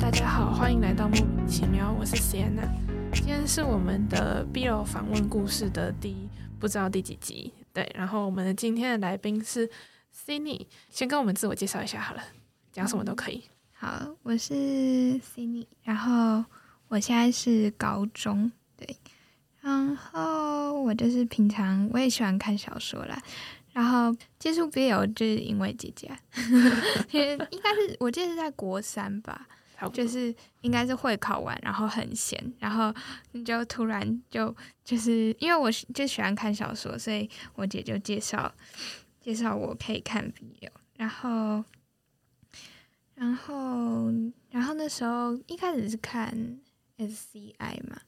大家好，欢迎来到莫名其妙，我是 Sienna。今天是我们的 BL 访问故事的第不知道第几集，对。然后我们今天的来宾是 Cindy，先跟我们自我介绍一下好了，讲什么都可以。好，我是 Cindy，然后我现在是高中，对。然后我就是平常我也喜欢看小说啦，然后接触 BL 就是因为姐姐，因为应该是我记得是在国三吧，就是应该是会考完，然后很闲，然后就突然就就是因为我就喜欢看小说，所以我姐就介绍介绍我可以看 BL，然后然后然后那时候一开始是看 SCI 嘛。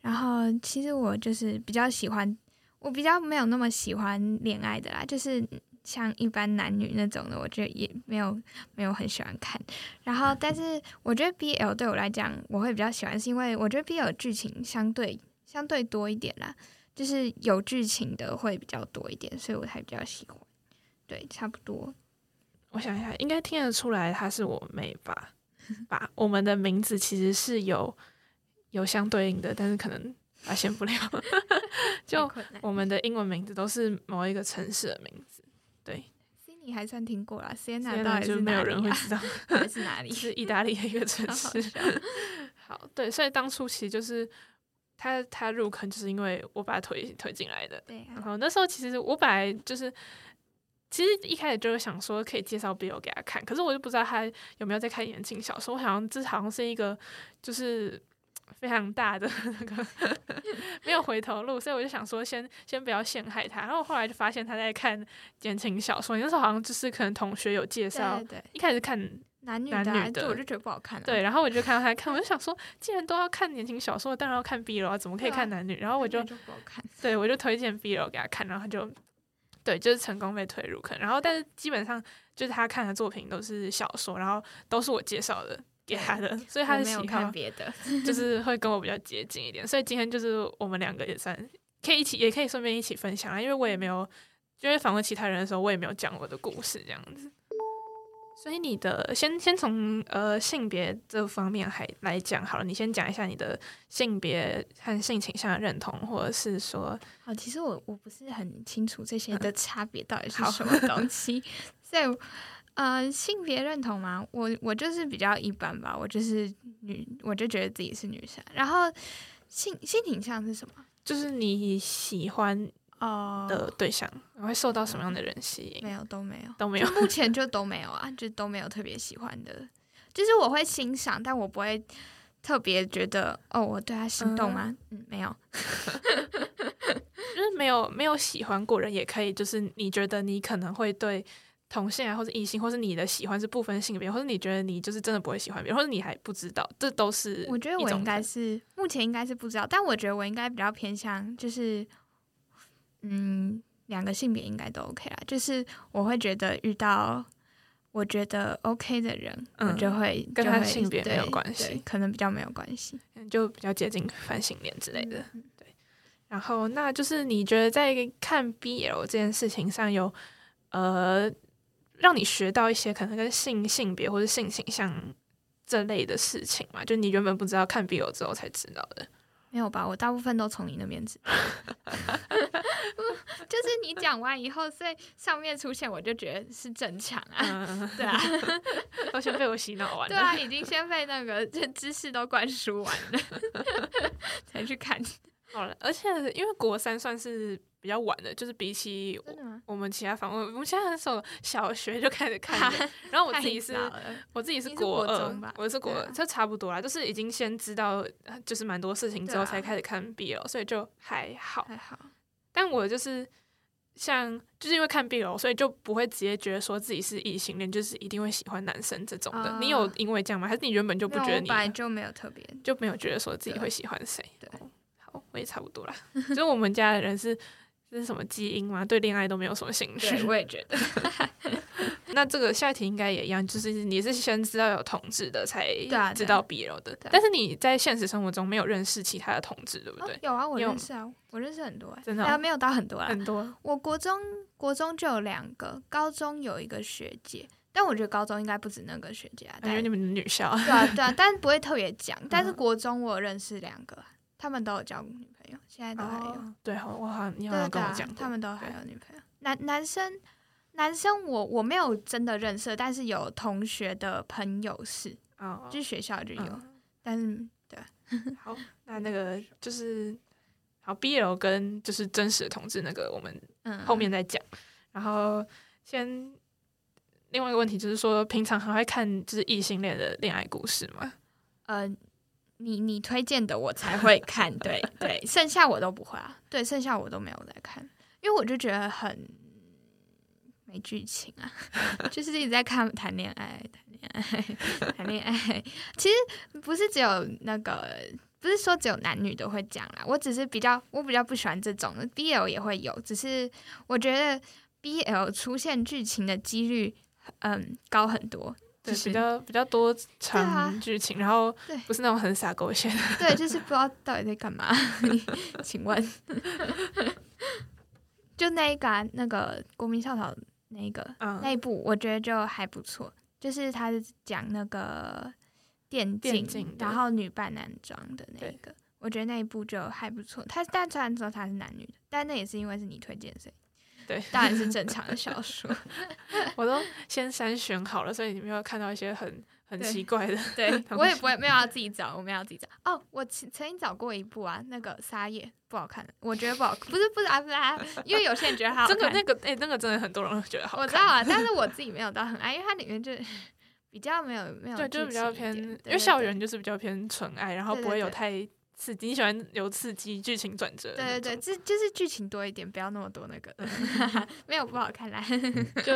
然后其实我就是比较喜欢，我比较没有那么喜欢恋爱的啦，就是像一般男女那种的，我觉得也没有没有很喜欢看。然后，但是我觉得 BL 对我来讲，我会比较喜欢，是因为我觉得 BL 剧情相对相对多一点啦，就是有剧情的会比较多一点，所以我才比较喜欢。对，差不多。我想一下，应该听得出来她是我妹吧？吧，我们的名字其实是有。有相对应的，但是可能发现不了。就我们的英文名字都是某一个城市的名字。对，Cindy 还算听过啦，Sienna 到底是没有人会知道 是哪里？是意大利的一个城市。好，对，所以当初其实就是他他入坑，就是因为我把他推推进来的。对，然后那时候其实我本来就是，其实一开始就是想说可以介绍 Bill 给他看，可是我就不知道他有没有在看言情小说。我好像这好像是一个就是。非常大的那个 没有回头路，所以我就想说，先先不要陷害他。然后后来就发现他在看言情小说，那时候好像就是可能同学有介绍，对，一开始看男女的，我就觉得不好看。对，然后我就看到他看，我就想说，既然都要看言情小说，当然要看 B 楼，怎么可以看男女？然后我就不好看，对我就推荐 B 楼给他看，然后他就对，就是成功被推入坑。然后但是基本上就是他看的作品都是小说，然后都是我介绍的。给他的，所以他的喜好别的，就是会跟我比较接近一点。所以今天就是我们两个也算可以一起，也可以顺便一起分享啊。因为我也没有，因为访问其他人的时候，我也没有讲我的故事这样子。所以你的先先从呃性别这方面还来讲好了，你先讲一下你的性别和性倾向的认同，或者是说，好，其实我我不是很清楚这些的差别到底是什么东西，所以。呃，性别认同吗？我我就是比较一般吧，我就是女，我就觉得自己是女生。然后性性倾向是什么？就是你喜欢哦的对象，你会受到什么样的人吸引？没有，都没有，都没有。目 前就都没有啊，就都没有特别喜欢的。就是我会欣赏，但我不会特别觉得哦，我对他心动吗？嗯，没有。就是没有没有喜欢过人也可以，就是你觉得你可能会对。同性啊，或者异性，或是你的喜欢是不分性别，或者你觉得你就是真的不会喜欢别人，或者你还不知道，这都是。我觉得我应该是目前应该是不知道，但我觉得我应该比较偏向就是，嗯，两个性别应该都 OK 啦。就是我会觉得遇到我觉得 OK 的人，我就会跟他性别没有关系，可能比较没有关系，就比较接近反性恋之类的。对。然后，那就是你觉得在看 BL 这件事情上有呃。让你学到一些可能跟性性别或者性倾向这类的事情嘛？就你原本不知道看 BL 之后才知道的，没有吧？我大部分都从你那边知道，就是你讲完以后，所以上面出现我就觉得是正常啊，对啊，都先被我洗脑完了，对啊，已经先被那个这知识都灌输完了，才去看。好了，而且因为国三算是。比较晚的，就是比起我们其他访问，我们现在很少小学就开始看，然后我自己是，我自己是国二，我是国二，这差不多啦，就是已经先知道，就是蛮多事情之后才开始看 BL，所以就还好，还好。但我就是像，就是因为看 BL，所以就不会直接觉得说自己是异性恋，就是一定会喜欢男生这种的。你有因为这样吗？还是你原本就不觉得你本来就没有特别，就没有觉得说自己会喜欢谁？对，好，我也差不多啦。所 以我们家的人是。这是什么基因吗？对恋爱都没有什么兴趣。我也觉得。那这个下一题应该也一样，就是你是先知道有同志的，才知道 BL 的。但是你在现实生活中没有认识其他的同志，对不对？有啊，我认识啊，我认识很多。真的？没有到很多啊，很多。我国中国中就有两个，高中有一个学姐，但我觉得高中应该不止那个学姐啊，但因为你们女校，对啊对啊，但是不会特别讲。但是国中我有认识两个，他们都有交女朋友，现在都还有。哦对，好，我好像你好对对啊像跟我讲过，他们都还有女朋友。男男生男生我我没有真的认识，但是有同学的朋友是，哦，就是学校就有，嗯但是对 好，那那个就是好 BL 跟就是真实的同志那个，我们嗯后面再讲。然后先另外一个问题就是说，平常还会看就是异性恋的恋爱故事吗？呃，你你推荐的我才会看，对对，剩下我都不会啊，对，剩下我都没有在看，因为我就觉得很没剧情啊，就是一直在看谈恋爱，谈恋爱，谈恋爱。其实不是只有那个，不是说只有男女都会讲啦，我只是比较我比较不喜欢这种，BL 也会有，只是我觉得 BL 出现剧情的几率，嗯，高很多。对，就是比较比较多啊长剧情，然后不是那种很傻狗血的。对，就是不知道到底在干嘛。请问，就那一个、啊、那个国民校草那一个、嗯那一部，我觉得就还不错。就是他是讲那个电竞，电然后女扮男装的那一个，我觉得那一部就还不错。他但虽然说他是男女的，但那也是因为是你推荐，所以对，当然是正常的小说。我都先筛选好了，所以你没有看到一些很很奇怪的。对我也不会没有要自己找，我没有要自己找。哦，我曾曾经找过一部啊，那个沙叶不好看，我觉得不好，不是不是啊不是啊，因为有些人觉得它好这个看，那个哎、那个真的很多人会觉得好看。我知道啊，但是我自己没有到很爱，因为它里面就比较没有没有对，就是比较偏，因为校园就是比较偏纯爱，然后不会有太刺激。你喜欢有刺激剧情转折对对对，种，这就是剧情多一点，不要那么多那个，没有不好看啦。就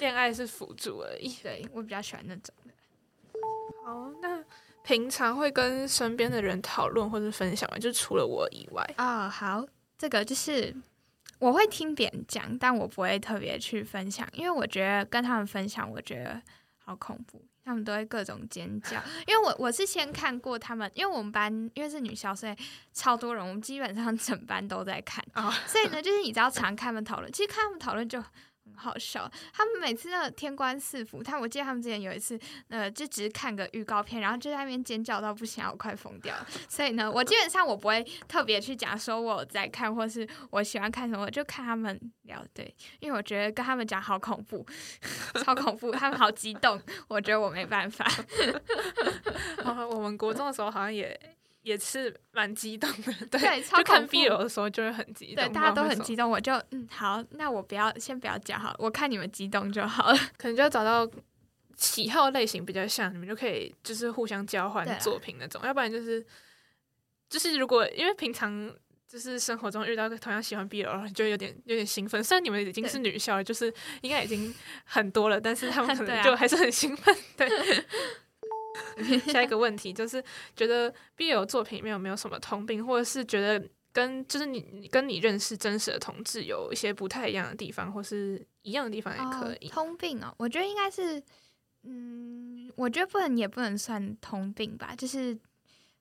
恋爱是辅助而已。对我比较喜欢那种的。好，那平常会跟身边的人讨论或者分享吗？就除了我以外，哦，好，这个就是我会听别人讲，但我不会特别去分享，因为我觉得跟他们分享，我觉得好恐怖，他们都会各种尖叫。因为我我是先看过他们，因为我们班因为是女校，所以超多人，我们基本上整班都在看，哦所以呢，就是你知道常看他们讨论，其实看他们讨论就。好笑，他们每次那天官赐福，他我记得他们之前有一次，呃，就只是看个预告片，然后就在那边尖叫到不行，我快疯掉了。所以呢，我基本上我不会特别去讲说我在看，或是我喜欢看什么，我就看他们聊。对，因为我觉得跟他们讲好恐怖，超恐怖，他们好激动，我觉得我没办法。啊我们国中的时候好像也也是蛮激动的，对，就看 BL 的时候就会很激动，对，大家都很激动，我就嗯好，那我不要先不要讲好了，我看你们激动就好了。可能就要找到喜好类型比较像，你们就可以就是互相交换作品那种，要不然就是就是如果因为平常就是生活中遇到同样喜欢 BL，就有点有点兴奋。虽然你们已经是女校了，就是应该已经很多了，但是他们可能 就还是很兴奋。对。下一个问题就是觉得 BL 作品里面有没有什么通病，或者是觉得跟就是你你跟你认识真实的同志有一些不太一样的地方，或是一样的地方也可以哦。通病哦，我觉得应该是，嗯，我觉得不能也不能算通病吧，就是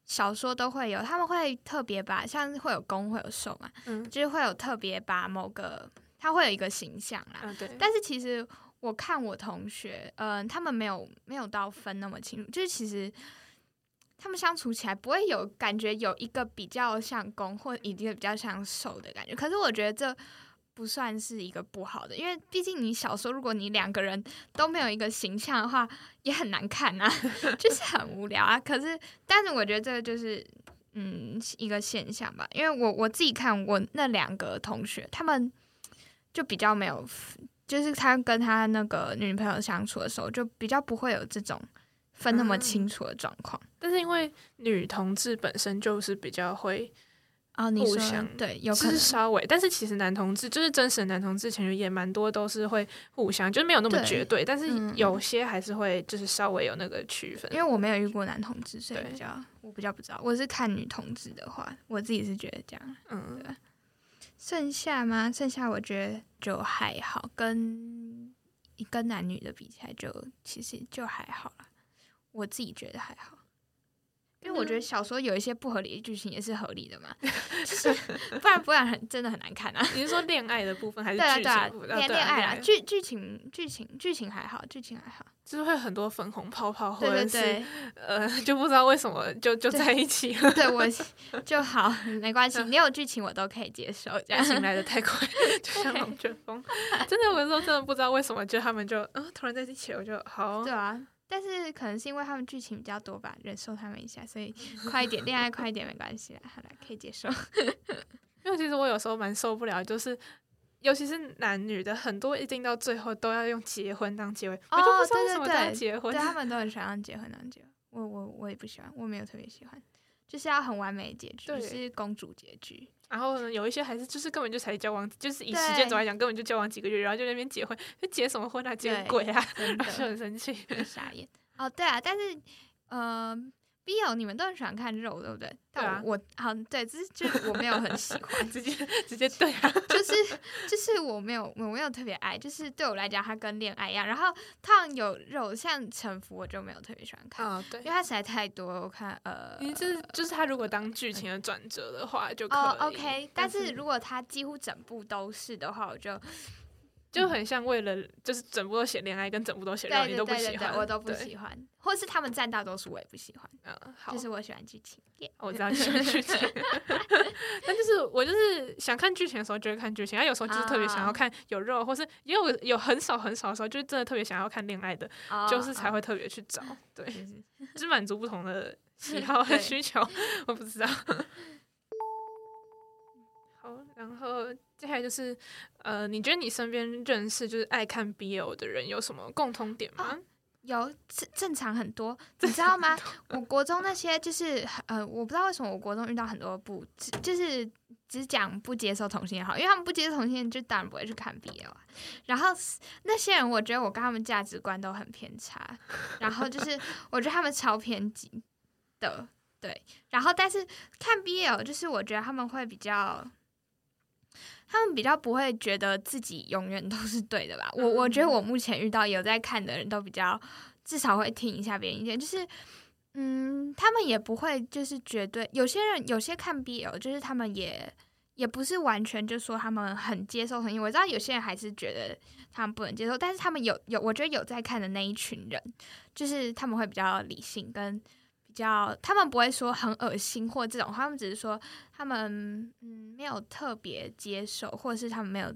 小说都会有，他们会特别把像会有攻会有受嘛，嗯就是会有特别把某个他会有一个形象啦，嗯，对。但是其实我看我同学，嗯、他们没有没有到分那么清楚，就是其实他们相处起来不会有感觉有一个比较像攻或一个比较像受的感觉。可是我觉得这不算是一个不好的，因为毕竟你小说如果你两个人都没有一个形象的话，也很难看啊，就是很无聊啊。可是，但是我觉得这个就是。嗯，一个现象吧，因为我我自己看我那两个同学，他们就比较没有就是他跟他那个女朋友相处的时候，就比较不会有这种分那么清楚的状况。但是因为女同志本身就是比较会，哦，你说互相对，有可能稍微，但是其实男同志就是真实的男同志情侣也蛮多都是会互相，就是没有那么绝对，但是嗯有些还是会就是稍微有那个区分。因为我没有遇过男同志，所以比较我比较不知道。我是看女同志的话，我自己是觉得这样。嗯，剩下吗？剩下我觉得就还好，跟跟男女的比起来就，其实就还好了。我自己觉得还好。因为我觉得小说有一些不合理的剧情也是合理的嘛，就是不然不然很真的很难看啊。你是说恋爱的部分还是对啊对啊恋恋爱啦，剧剧情剧情剧情还好，剧情还好。就是会很多粉红泡泡，或者是对，呃，就不知道为什么就就在一起了。对我就好，没关系，你有剧情我都可以接受，这样。爱情来的 太快，就像龙卷风。真的，我有时候真的不知道为什么，就他们就嗯突然在一起了，我就好对。啊，但是可能是因为他们剧情比较多吧，忍受他们一下，所以 快一点，恋爱快一点没关系啦，好了，可以接受。因为其实我有时候蛮受不了，就是尤其是男女的，很多一定到最后都要用结婚当结尾，我就不知道为什么要结婚对。他 们都很喜欢结婚当结婚，我我我也不喜欢，我没有特别喜欢，就是要很完美的结局，就是公主结局。然后呢，有一些还是就是根本就才交往，就是以时间轴来讲，根本就交往几个月，然后就那边结婚，就结什么婚啊，结对鬼啊，真 然后就很生气。很傻眼。哦，对啊，但是呃，BL 你们都很喜欢看肉，对不对？但对啊我我好对，只是就是我没有很喜欢，直接直接对啊，就是就是我没有我没有特别爱，就是对我来讲，它跟恋爱一样。然后它有肉，像臣服我就没有特别喜欢看，啊对因为。它实在太多了。我看呃，你就是就是它如果当剧情的转折的话就可以。哦，OK，但是是如果它几乎整部都是的话，我就就很像为了就是整部都写恋爱跟整部都写肉，对对你都不喜欢，我都不。喜欢，或是他们占大多数，我也不喜欢，嗯，好，就是我喜欢剧情。耶我知道你喜欢剧情，但就是我就是想看剧情的时候就会看剧情，啊有时候就是特别想要啊看有肉，或是也有有很少很少的时候，就是真的特别想要看恋爱的，就是才会会特别去找，对，就是就 是满足不同的喜好和需求，我不知道。好，然后接下来就是，呃，你觉得你身边认识就是爱看 BL 的人有什么共通点吗？有正正常很多，你知道吗？我国中那些就是呃，我不知道为什么我国中遇到很多不只就是只讲不接受同性恋好，因为他们不接受同性恋，就当然不会去看 BL 啊。然后那些人，我觉得我跟他们价值观都很偏差，然后就是 我觉得他们超偏激的，对。然后但是看 BL，就是我觉得他们会比较。他们比较不会觉得自己永远都是对的吧？我我觉得我目前遇到有在看的人都比较，至少会听一下别人意见，就是，嗯，他们也不会就是绝对。有些人有些看 BL，就是他们也也不是完全就说他们很接受同性，我知道有些人还是觉得他们不能接受，但是他们有有，我觉得有在看的那一群人，就是他们会比较理性跟。比较，他们不会说很恶心或这种，他们只是说他们嗯没有特别接受，或者是他们没有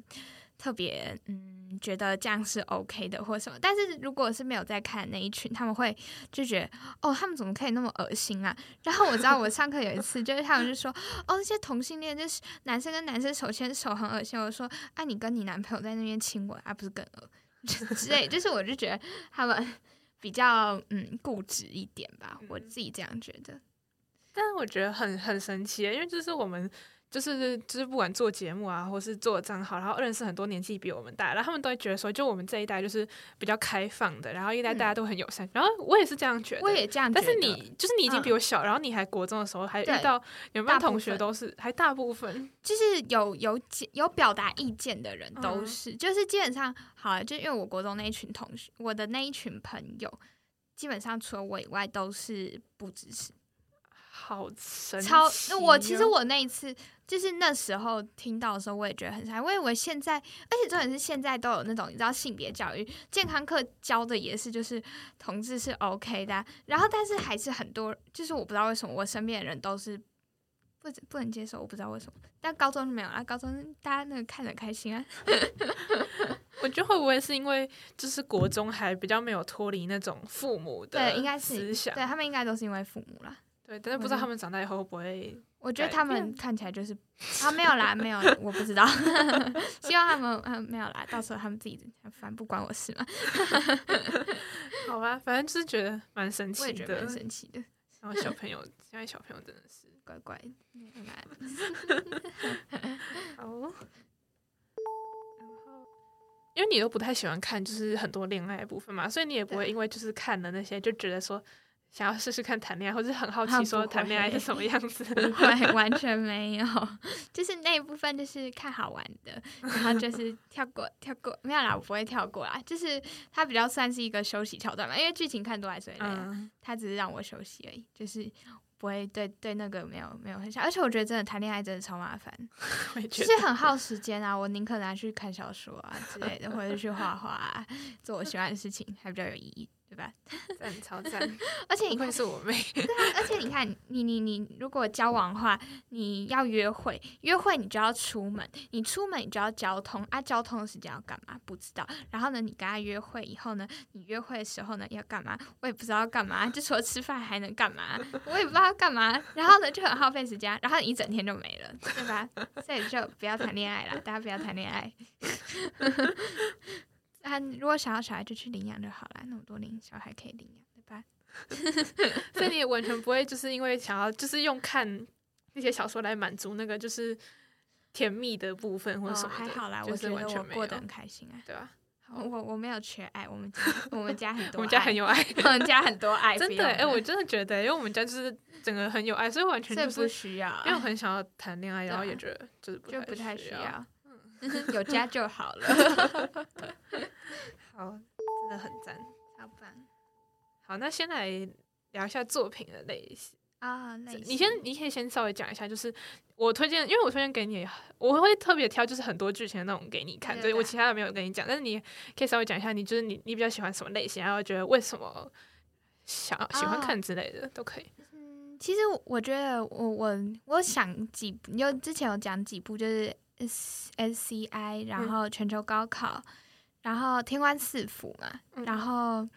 特别嗯觉得这样是 OK 的或什么。但是如果是没有在看那一群，他们会就觉得哦，他们怎么可以那么恶心啊？然后我知道我上课有一次，就是他们就说哦，那些同性恋就是男生跟男生手牵手很恶心。我说啊，你跟你男朋友在那边亲吻啊，不是更恶之类，就是我就觉得他们。比较嗯固执一点吧，我自己这样觉得。但是我觉得很很神奇，因为就是我们就是就是不管做节目啊，或是做账号，然后认识很多年纪比我们大，然后他们都会觉得说，就我们这一代就是比较开放的，然后一代大家都很友善，然后我也是这样觉得，我也这样觉得。但是你就是你已经比我小，然后你还国中的时候还遇到有没有同学都是还大部分 就是有有有表达意见的人都嗯是，就是基本上好了，就因为我国中那一群同学，我的那一群朋友，基本上除了我以外都是不支持。好神奇、超我其实我那一次就是那时候听到的时候，我也觉得很傻，我以为现在，而且重点是现在都有那种你知道性别教育，健康课教的也是就是同志是 OK 的啊、然后但是还是很多，就是我不知道为什么我身边的人都是不不能接受，我不知道为什么，但高中就没有啊，高中大家那个看得开心啊，我觉得会不会是因为就是国中还比较没有脱离那种父母的对，应该是思想，对他们应该都是因为父母啦。对，但是不知道他们长大以后会不会我觉得他们看起来就是 啊，没有啦，没有，我不知道。希望他们嗯没有啦，到时候他们自己反正不关我事嘛。好吧？反正就是觉得蛮神奇的我也觉得蛮。神奇的，然后小朋友现在小朋友真的是乖乖的。没有啦好，因为你都不太喜欢看就是很多恋爱的部分嘛，所以你也不会因为就是看了那些就觉得说想要试试看谈恋爱，或者是很好啊奇说谈恋爱是什么样子。不会，完全没有，就是那一部分就是看好玩的，然后就是跳过跳过，没有啦，我不会跳过啦，就是它比较算是一个休息桥段嘛，因为剧情看多还是会累它只是让我休息而已，就是不会对对那个没有没有很想，而且我觉得真的谈恋爱真的超麻烦，就是很耗时间啊。我宁可拿去看小说啊之类的，或者是去画画、啊，做我喜欢的事情，还比较有意义，对吧？赞超赞，而且你会，是我妹。对啊，而且你看，你你你如果交往的话，你要约会，约会你就要出门，你出门你就要交通啊，交通的时间要干嘛？不知道。然后呢，你跟他约会以后呢，你约会的时候呢要干嘛？我也不知道要干嘛，就除了吃饭还能干嘛？我也不知道要干嘛。然后呢，就很耗费时间，然后你一整天就没了，对吧？所以就不要谈恋爱啦，大家不要谈恋爱。啊，如果想要小孩就去领养就好了，那么多领小孩可以领养，对吧？所以你也完全不会就是因为想要就是用看那些小说来满足那个就是甜蜜的部分或者什哦，么的，还好啦，就是我觉得完全没有我过得很开心啊。对吧？我我我没有缺爱，我们家我们家很多，我们家很，有爱，我们家很多爱，真的哎、我真的觉得，因为我们家就是整个很有爱，所以完全所以不需要啊，因为我很想要谈恋爱，然后也觉得就是不就不太需需。要，有家就好了，好，真的很赞。超棒好，那先来聊一下作品的类型。啊！类你先，你可以先稍微讲一下，就是我推荐，因为我推荐给你，我会特别挑就是很多剧情的那种给你看，所以我其他的没有跟你讲，但是你可以稍微讲一下，你就是你你比较喜欢什么类型，然后觉得为什么想喜欢哦看之类的、都可以。嗯，其实我觉得我我我想几部，有之前有讲几部，就是 S S C I，然嗯后全球高考，然后天官赐福嘛，嗯然后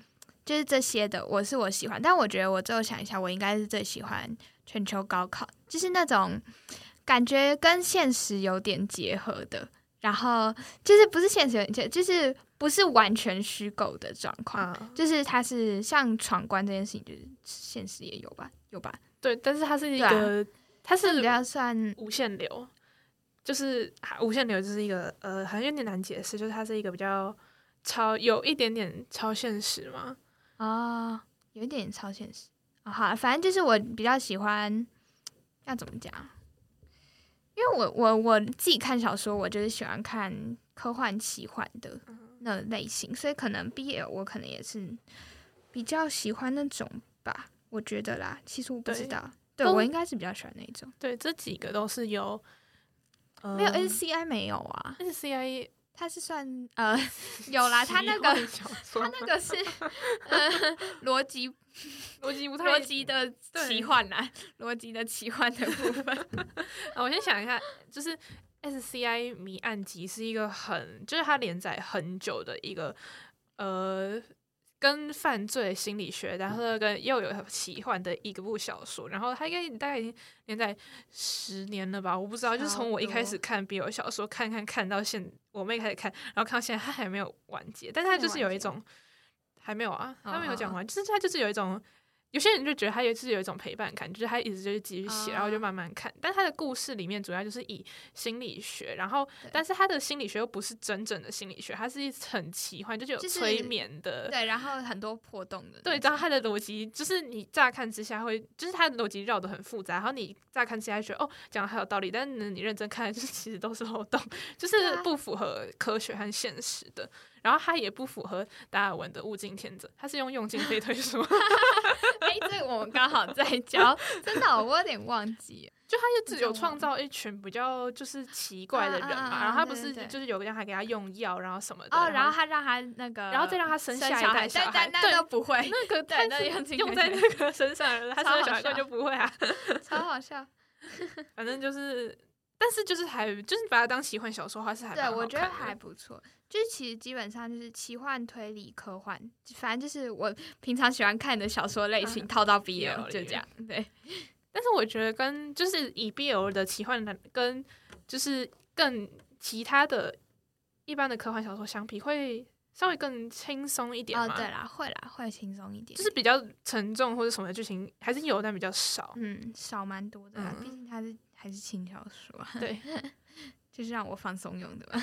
就是这些的，我是我喜欢，但我觉得我最后想一下，我应该是最喜欢全球高考，就是那种感觉跟现实有点结合的，然后就是不是现实有点结，就是不是完全虚构的状况。啊，就是它是像闯关这件事情，就是现实也有吧，有吧？对，但是它是一个，它是比是较算无限流，就是啊无限流就是一个呃，好像有点难解释，就是它是一个比较超有一点点超现实嘛。哦，有一点超现实。哦、好，反正就是我比较喜欢，要怎么讲？因为我我我自己看小说，我就是喜欢看科幻奇幻的那类型，所以可能 BL 我可能也是比较喜欢那种吧，我觉得啦。其实我不知道，对都我应该是比较喜欢那种。对，这几个都是有，呃、没有 SCI 没有啊，SCI 它是算呃 有啦，它那个它那个是呃逻辑 逻辑不太逻辑的奇幻啦，逻辑的奇幻的部分。啊，我先想一下，就是 SCI 谜案集是一个很，就是它连载很久的一个呃，跟犯罪心理学，然后跟又有奇幻的一个部小说，然后它应该大概已经连载十年了吧，我不知道，就是从我一开始看 BL 小说，看看看到现我妹开始看，然后看到现在，它还没有完结，但是它就是有一种还没有啊，它没有讲完，就是它就是有一种。有些人就觉得他也是有一种陪伴感，就是他一直就是继续写，然后就哦慢慢看。但他的故事里面主要就是以心理学，然后但是他的心理学又不是真正的心理学，它是一很奇幻，就是有催眠的。对，然后很多破洞的。对，然后他的逻辑就是你乍看之下会，就是他的逻辑绕得很复杂，然后你乍看之下觉得哦讲的很有道理，但是呢你认真看，就是其实都是漏 洞，就是不符合科学和现实的。然后它也不符合达尔文的物竞天择，它是用用进非推 说，哎，这个我们刚好在教，真的哦我有点忘记。就他就只有创造一群比较就是奇怪的人嘛，然后他不是就是有个让还给他用药，然后什么的，哦，然后他让他那个，然后再让他生下一代小孩对那都不会，那个 用在那个身上了，他生小孩就不会啊，超好笑。反正就是，但是就是还就是把它当奇幻小说的话是还对，我觉得还不错。就是其实基本上就是奇幻、推理、科幻，反正就是我平常喜欢看的小说类型，嗯套到 BL 就这样。对，但是我觉得跟就是以 BL 的奇幻的跟就是更其他的一般的科幻小说相比，会稍微更轻松一点哦，嘛。对啦，会啦，会轻松一点，就是比较沉重或者什么的剧情还是有，但比较少。嗯，少蛮多的啦，嗯毕竟它是还是轻小说啊，对，就是让我放松用的嘛。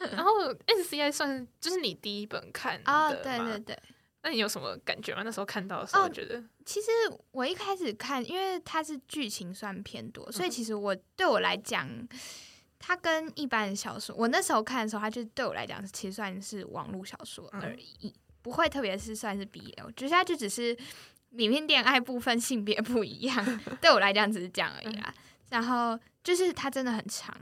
然后 SCI 算是就是你第一本看的哦，对对对，那你有什么感觉吗？那时候看到的时候，哦觉得其实我一开始看，因为它是剧情算偏多，所以嗯其实我对我来讲，它跟一般的小说，我那时候看的时候，它就对我来讲，其实算是网络小说嗯而已，不会特别是算是 BL，就是它就只是里面恋爱部分性别不一样，对我来讲只是这样而已啦。然后就是它真的很长，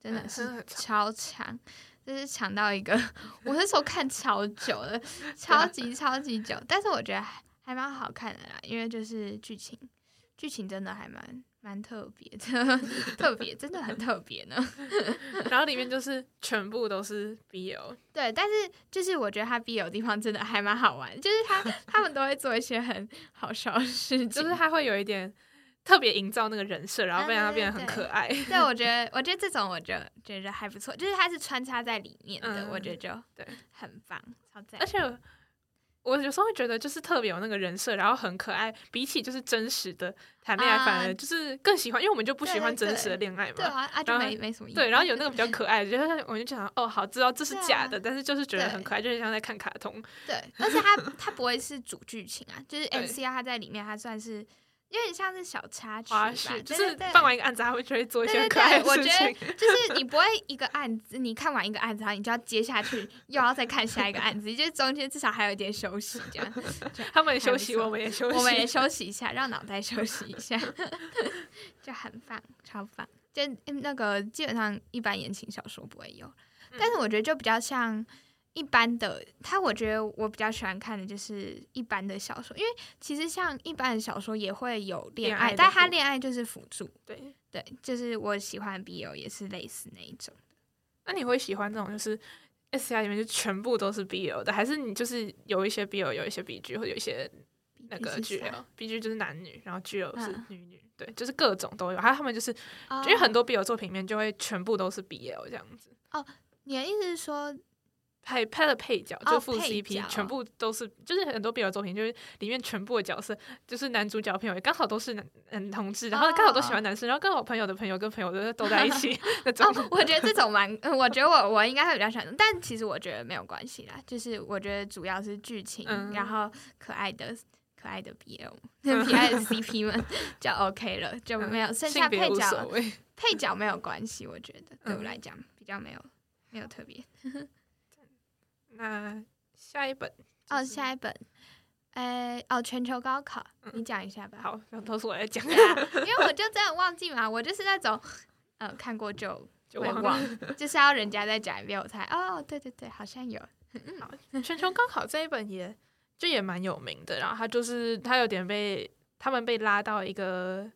真的是超长，就是抢到一个 我那时候看超久了，超级超级久，但是我觉得还还蛮好看的啦，因为就是剧情，剧情真的还蛮蛮特别的，特别真的很特别呢。然后里面就是全部都是 BL，对，但是就是我觉得他 BL 的地方真的还蛮好玩，就是他他们都会做一些很好笑的事情，就是他会有一点特别营造那个人设，然后被让它变得很可爱。对，我 觉得，我觉得这种我就觉得还不错，就是它是穿插在里面的，嗯我觉得就对很棒，超赞而。且我有时候会觉得，就是特别有那个人设，然后很可爱，比起就是真实的谈恋爱，啊反而就是更喜欢，因为我们就不喜欢真实的恋爱嘛。对啊，啊就然后没没什么意思。对，然后有那个比较可爱的，就是我就想，哦，好，知道这是假的，但是就是觉得很可爱，就是像在看卡通。对，而且它它不会是主剧情啊，就是 对 NCR 它在里面，它算是有点像是小插曲吧，就是办完一个案子，他会就会做一些很可爱的事觉得。就是 你不会一个案子，你看完一个案子，然后你就要接下去，又要再看下一个案子，就是中间至少还有一点休息，这样。就他们也休息，我们也休息，我们也休息一下，让脑袋休息一下，就很棒，超棒。就嗯那个基本上一般言情小说不会有，嗯但是我觉得就比较像一般的，他我觉得我比较喜欢看的就是一般的小说，因为其实像一般的小说也会有恋爱，但它部恋爱就是辅助，对。对，就是我喜欢 BL 也是类似那一种。那你会喜欢这种就是 S I 里面就全部都是 BL 的，还是你就是有一些 BL，有一些 BG，或者有一些那个 GL，BG 就是男女，然后 GL 是嗯女女，对，就是各种都有。还有他们就是，哦因为很多 BL 作品里面就会全部都是 BL 这样子。哦你的意思是说，配配了配角哦就副 CP 角全部都是，就是很多 BL 作品，就是里面全部的角色，就是男主角朋友刚好都是男男同志，然后刚好都喜欢男生，然后刚好朋友的朋友跟朋友都都在一起 那种。哦，我觉得这种蛮，嗯我觉得我我应该会比较喜欢，但其实我觉得没有关系啦，就是我觉得主要是剧情，嗯然后可爱的可爱的 BL，可爱的 CP 们就 OK 了，就没有剩下配角谓。配角没有关系，我觉得对我嗯来讲比较没有没有特别。那下一本哦，就是下一本，呃，哦，全球高考，你讲一下吧。好，都是我来讲，对啊，因为我就这样忘记嘛，我就是那种，呃，看过就就会忘就是要人家再讲一遍我才哦，对对对，好像有。全球高考这一本也就也蛮有名的，然后他就是他有点被他们被拉到一个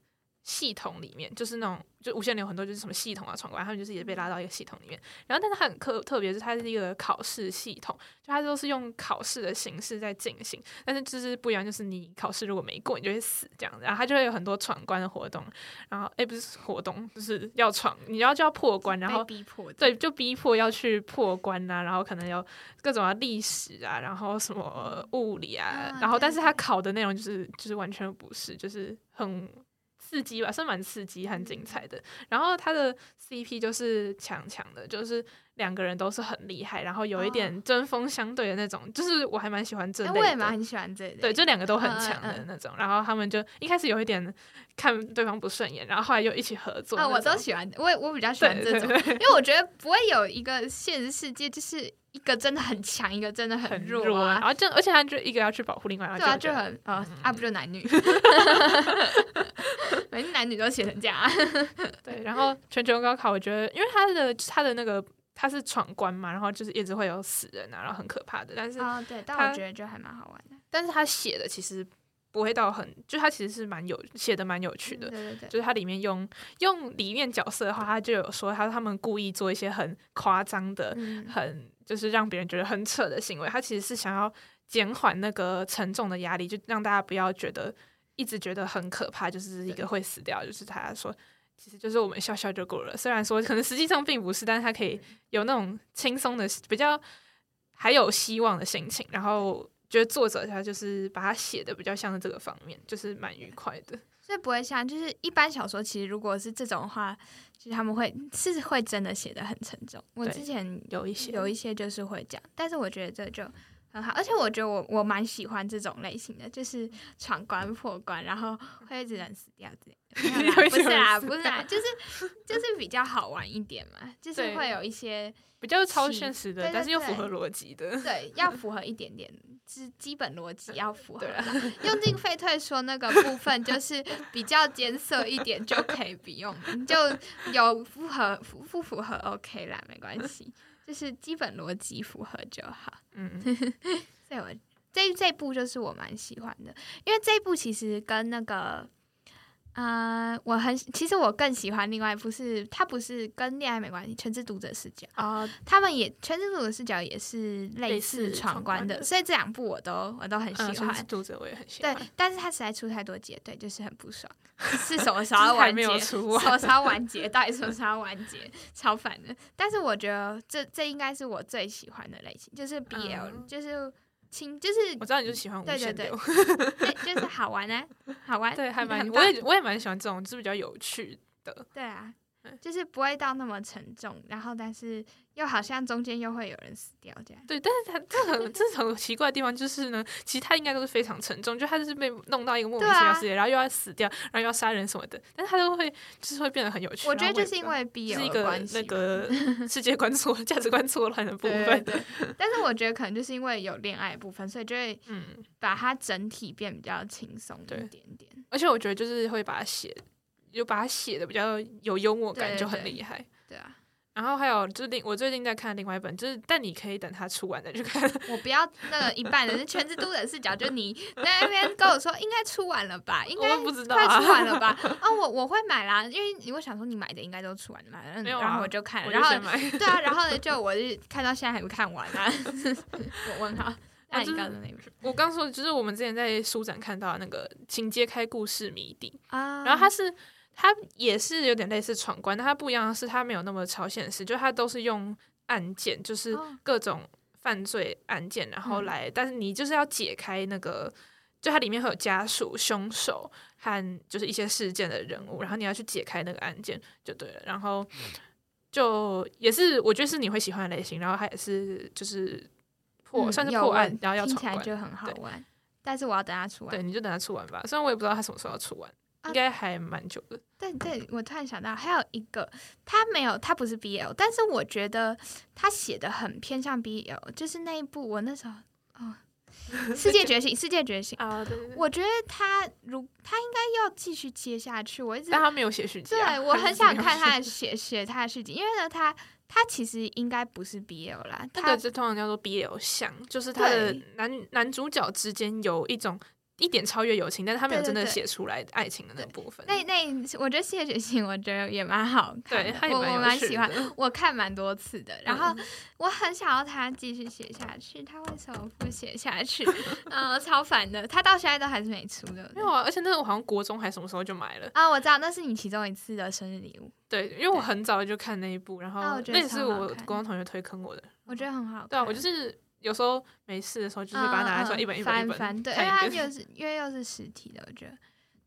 系统里面，就是那种就无限流很多就是什么系统啊闯关，他们就是也被拉到一个系统里面。然后，但是它很特特别是它是一个考试系统，就它都是用考试的形式在进行，但是就是不一样，就是你考试如果没过，你就会死这样子。然后它就会有很多闯关的活动，然后诶不是活动，就是要闯，你要就要破关，然后逼迫，对，就逼迫要去破关啊，然后可能有各种啊历史啊，然后什么物理啊，啊然后但是它考的内容就是就是完全不是，就是很刺激吧，是蛮刺激很精彩的。然后他的 CP 就是强强的，就是两个人都是很厉害，然后有一点针锋相对的那种，就是我还蛮喜欢这哎类的。我也蛮喜欢这类。对，就两个都很强的嗯那种，然后他们就一开始有一点看对方不顺眼，然后后来又一起合作啊，我都喜欢，我我比较喜欢这种，因为我觉得不会有一个现实世界就是一个真的很强，一个真的很弱然啊。后就而且他就一个要去保护另外一个，对啊，就很呃啊，不就男女，反正男女都写成这样啊。对。然后全球高考，我觉得因为他的他的那个他是闯关嘛，然后就是一直会有死人啊，然后很可怕的，但是、哦，对，但我觉得就还蛮好玩的。但是他写的其实不会到很，就他其实是蛮有写的蛮有趣的对。对对，就是它里面用用里面角色的话，他就有说他他们故意做一些很夸张的、嗯，很就是让别人觉得很扯的行为，他其实是想要减缓那个沉重的压力，就让大家不要觉得一直觉得很可怕，就是一个会死掉，就是他说。其实就是我们笑笑就够了，虽然说可能实际上并不是，但是他可以有那种轻松的、比较还有希望的心情。然后觉得作者他就是把它写的比较像是这个方面，就是蛮愉快的。所以不会像就是一般小说，其实如果是这种的话，其实他们会是会真的写的很沉重。我之前有一些有一些就是会这样，但是我觉得这就很好，而且我觉得我我蛮喜欢这种类型的，就是闯关破关，然后会一直人死掉之类的。没有啦有一直不是啦，不是啦，就是就是比较好玩一点嘛，就是会有一些比比较超现实的，对对但是又符合逻辑的。对，要符合一点点，基基本逻辑要符合用进废退说那个部分就是比较艰涩一点就可以不用，就有符合符不符合 OK 啦，没关系，就是基本逻辑符合就好。嗯，所以我这这部就是我蛮喜欢的，因为这部其实跟那个。呃，我很其实我更喜欢另外一部是，它不是跟恋爱没关系，全知读者视角。啊，他们也全知读者视角也是类类似似闯关的，所以这两部我都我都很嗯喜欢。是读者我也很喜欢对。，但是他实在出太多节，对，就是很不爽。是什么时候完没有结？什么时候完 结？到底什么时候完结？超烦的。但是我觉得这这应该是我最喜欢的类型，就是 BL，、嗯就是亲，就是我知道你就喜欢无对对对限流，对就是好玩啊，好玩。对，还蛮我也我也蛮喜欢这种，就是比较有趣的。对啊嗯，就是不会到那么沉重，然后但是又好像中间又会有人死掉这样。对，但是他这很这是很奇怪的地方，就是呢，其实他应该都是非常沉重，就他就是被弄到一个莫名其妙的世界，然后又要死掉，然后又要杀人什么的，但是他都会就是会变得很有趣。我觉得就是因为是一个那个 世界观错、价值观错乱的部分。对对，但是我觉得可能就是因为有恋爱的部分，所以就会嗯，把它整体变比较轻松一点点。而且我觉得就是会把它写，就把它写的比较有幽默感，就很厉害。对啊，然后还有就是另我最近在看另外一本，就是但你可以等它出完再去看。我不要那个一半人是全知读者视角，就你在那边跟我说应该出完了吧，应该不知道快啊出完了吧？哦，我我会买啦，因为我想说你买的应该都出完了嘛，然后我就看了，然后。对啊，然后呢就我就看到现在还没看完啊，我问他。那你就是刚刚那边我刚说的就是我们之前在书展看到的那个，请揭开故事谜底。啊然后它是它也是有点类似闯关，但它不一样的是它没有那么超现实，就它都是用案件，就是哦各种犯罪案件，然后嗯来，但是你就是要解开那个。就它里面会有家属、凶手和就是一些事件的人物，然后你要去解开那个案件就对了。然后就也是我觉得是你会喜欢的类型，然后它也是就是破、嗯算是，破案然后要听闯关，起来就很好玩，但是我要等它出完对，。你就等它出完吧。虽然我也不知道它什么时候要出完，啊应该还蛮久的。对对，我突然想到还有一个，他没有，他不是 BL，但是我觉得他写的很偏向 BL，就是那一部我那时候哦，世界觉醒，世界觉醒，啊，对对对。我觉得他如他应该要继续接下去，我一直但他没有写续集、啊，对我很想看他的。写写他的续集，因为呢他。他其实应该不是 BL 啦，那他个就通常叫做 BL 像，就是他的男男主角之间有一种一点超越友情，但是他没有真的写出来爱情的那部分。那那我觉得世界觉醒，我觉得也蛮好看我我蛮喜欢，我看蛮多次的，然后嗯我很想要他继续写下去，他为什么不写下去？嗯，超烦的，他到现在都还是没出的。没有啊，而且那个我好像国中还什么时候就买了。啊，我知道那是你其中一次的生日礼物，对，因为我很早就看那一部，然后那也是我超好看国中同学推坑我的。我觉得很好看。对啊，我就是有时候没事的时候，就是把它拿来说嗯嗯一本一本一本翻翻，对，因看为它是因为又是实体的，我觉得。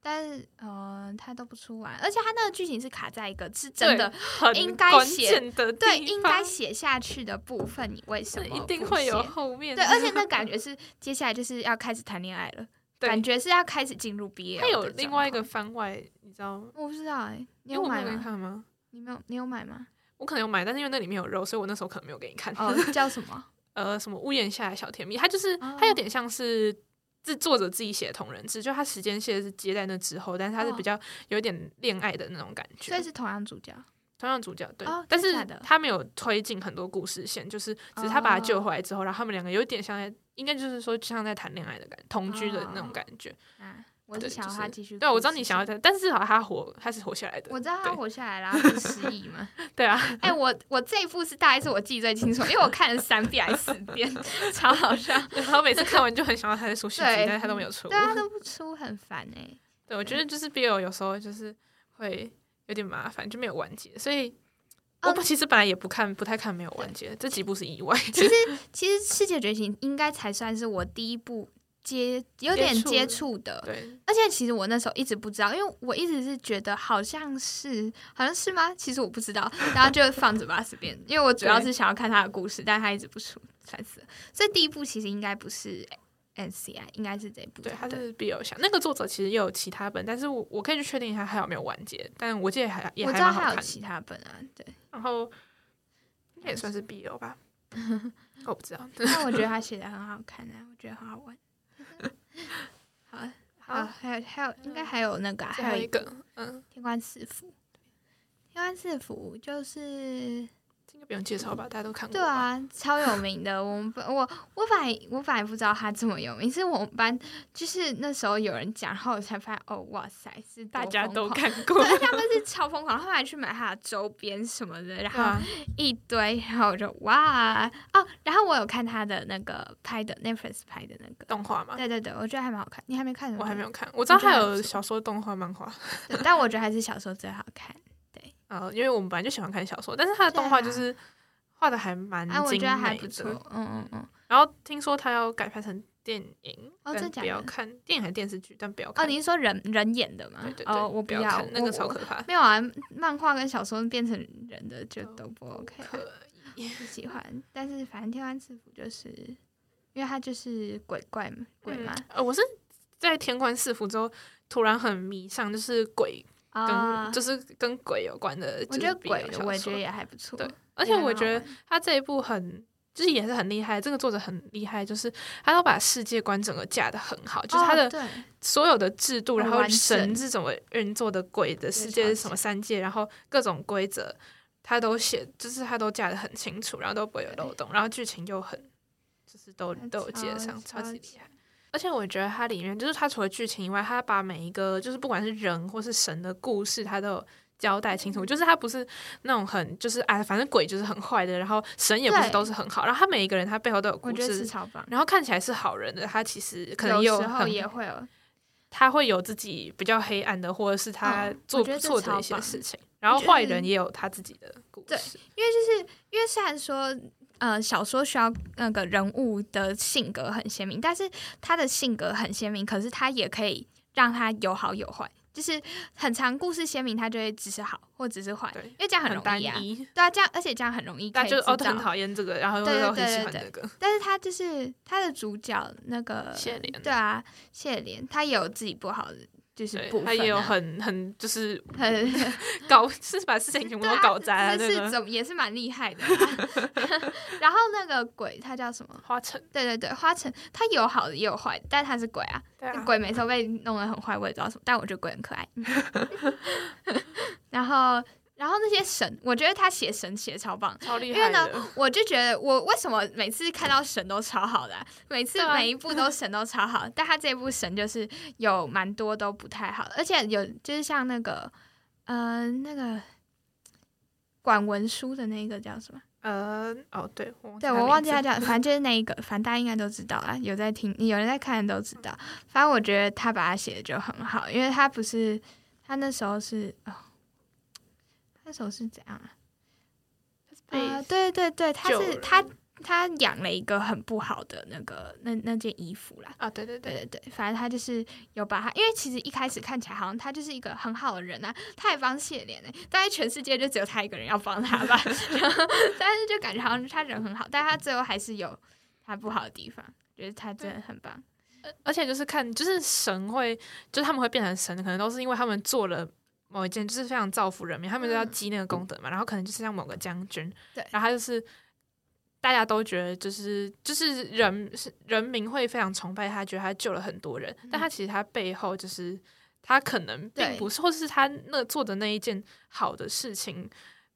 但是，呃，它都不出完，而且它那个剧情是卡在一个是真的，很应该关写键的对，应该写下去的部分，你为什么一定会有后面。对，而且 那感觉是接下来就是要开始谈恋爱了，感觉是要开始进入 BL 它有另外一个，番外，你知道吗？我不知道哎、你有给你有买吗？你没有，你有买吗？我可能有买，但是因为那里面有肉，所以我那时候可能没有给你看。哦，叫什么？呃，什么屋檐下的小甜蜜，它就是哦它有点像是自作者自己写的同人志，就他时间线是接在那之后，但是他是哦比较有点恋爱的那种感觉。所以是同样主角。同样主角对哦，但是他没有推进很多故事线，就是只是他把他救哦回来之后，然后他们两个有点像在，应该就是说像在谈恋爱的感同居的那种哦感觉。啊，我想要他继续。对啊，我知道你想要，他，但是至少他活，他是活下来的。我知道他活下来了，失忆吗？对啊，哎、我我这一部是大概是我记忆最清楚，因为我看了三遍还是四遍，超好笑。然后每次看完就很想要他在出续集，但是他都没有出。对啊，都不出，很烦哎、对，我觉得就是 BL 有时候就是会有点麻烦，就没有完结，所以我哦不其实本来也不看，不太看没有完结，这几部是意外。其实其实《世界觉醒》应该才算是我第一部接有点接触的，对，而且其实我那时候一直不知道，因为我一直是觉得好像是好像是吗？其实我不知道，然后就放着吧随便，因为我主要是想要看他的故事，但他一直不出，烦死了。所以第一部其实应该不是 NCI，应该是这一部。对，他是 BL 想那个作者其实也有其他本，但是我我可以去确定一下还有没有完结，但我记得还也我知道还蛮好看的。还有其他本啊，对，然后应该也算是 BL 吧，我不知道。但我觉得他写的很好看啊，我觉得很好玩。好，好，还有还有，应该还有那个啊，还有一个，嗯，天官赐福。天官赐福就是。应该不用介绍吧，大家都看过。对啊，超有名的。我们我我本来我反而不知道他这么有名，是我们班就是那时候有人讲，然后我才发现哦，哇塞，是大家都看过，对，他们是超疯狂。后来去买他的周边什么的，然后一堆，然后我就哇哦，然后我有看他的那个拍的 Netflix 拍的那个动画嘛，对对对，我觉得还蛮好看。你还没看？我还没有看，我知道他有小说、动画、漫画，但我觉得还是小说最好看。呃，因为我们本来就喜欢看小说，但是他的动画就是画的还蛮精美的，嗯嗯嗯。然后听说他要改拍成电影，哦，但不要看电影还是电视剧，但不要看。哦，你是说人人演的吗？对对对，哦，我不要看那个超可怕。没有啊，漫画跟小说变成人的就都不 OK，可以不喜欢。但是反正天官赐福就是因为他就是鬼怪嘛，鬼嘛。呃，我是在天官赐福之后突然很迷上，就是鬼。跟就是跟鬼有关的，我觉得鬼我觉得也还不错。对，而且我觉得他这一部很，就是也是很厉害。这个作者很厉害，就是他都把世界观整个架的很好，就是他的所有的制度，然后神是怎么运作的，鬼的世界是什么三界，然后各种规则他都写，就是他都架的很清楚，然后都不会有漏洞，然后剧情又很，就是都都有接上，超级厉害。而且我觉得它里面就是它除了剧情以外，它把每一个就是不管是人或是神的故事，它都有交代清楚。就是它不是那种很就是哎，反正鬼就是很坏的，然后神也不是都是很好。然后他每一个人他背后都有故事，然后看起来是好人的，他其实可能有时候也会有，他会有自己比较黑暗的，或者是他做不错的一些事情。然后坏人也有他自己的故事，因为就是因为虽然说。呃，小说需要那个人物的性格很鲜明，但是他的性格很鲜明，可是他也可以让他有好有坏，就是很长故事鲜明，他就会只是好或只是坏，因为这样很容易啊。对啊，这样而且这样很容易，大家就哦很讨厌这个，然后又又很喜欢这个。但是他就是他的主角那个谢莲，对啊，谢莲他也有自己不好的。就是他也有很很就是很 搞，是把事情全部都搞砸了。是怎也是蛮厉害的。然后那个鬼他叫什么？花城。对对对，花城他有好的也有坏的，但他是鬼啊。鬼每次都被弄得很坏，我也知道什么。但我觉得鬼很可爱。然后。然后那些神，我觉得他写神写超棒，超厉害。因为呢，我就觉得我为什么每次看到神都超好的，每次每一部都神都超好，但他这部神就是有蛮多都不太好，而且有就是像那个呃那个管文书的那个叫什么？呃哦对，对我忘记他叫，反正就是那一个，反正大家应该都知道啊，有在听有人在看的都知道。反正我觉得他把他写的就很好，因为他不是他那时候是哦。那时候是怎样啊？啊，对对对，他是他他养了一个很不好的那个那那件衣服啦。啊，对对对对对，反正他就是有把他，因为其实一开始看起来好像他就是一个很好的人啊，他也帮谢莲哎，大概全世界就只有他一个人要帮他吧。但是就感觉好像他人很好，但他最后还是有他不好的地方，觉得他真的很棒。而且就是看，就是神会，就是他们会变成神，可能都是因为他们做了。某一件就是非常造福人民，他们都要积那个功德嘛，然后可能就是像某个将军，对，然后他就是大家都觉得就是就是人是人民会非常崇拜他，觉得他救了很多人，但他其实他背后就是他可能并不是，或是他那做的那一件好的事情。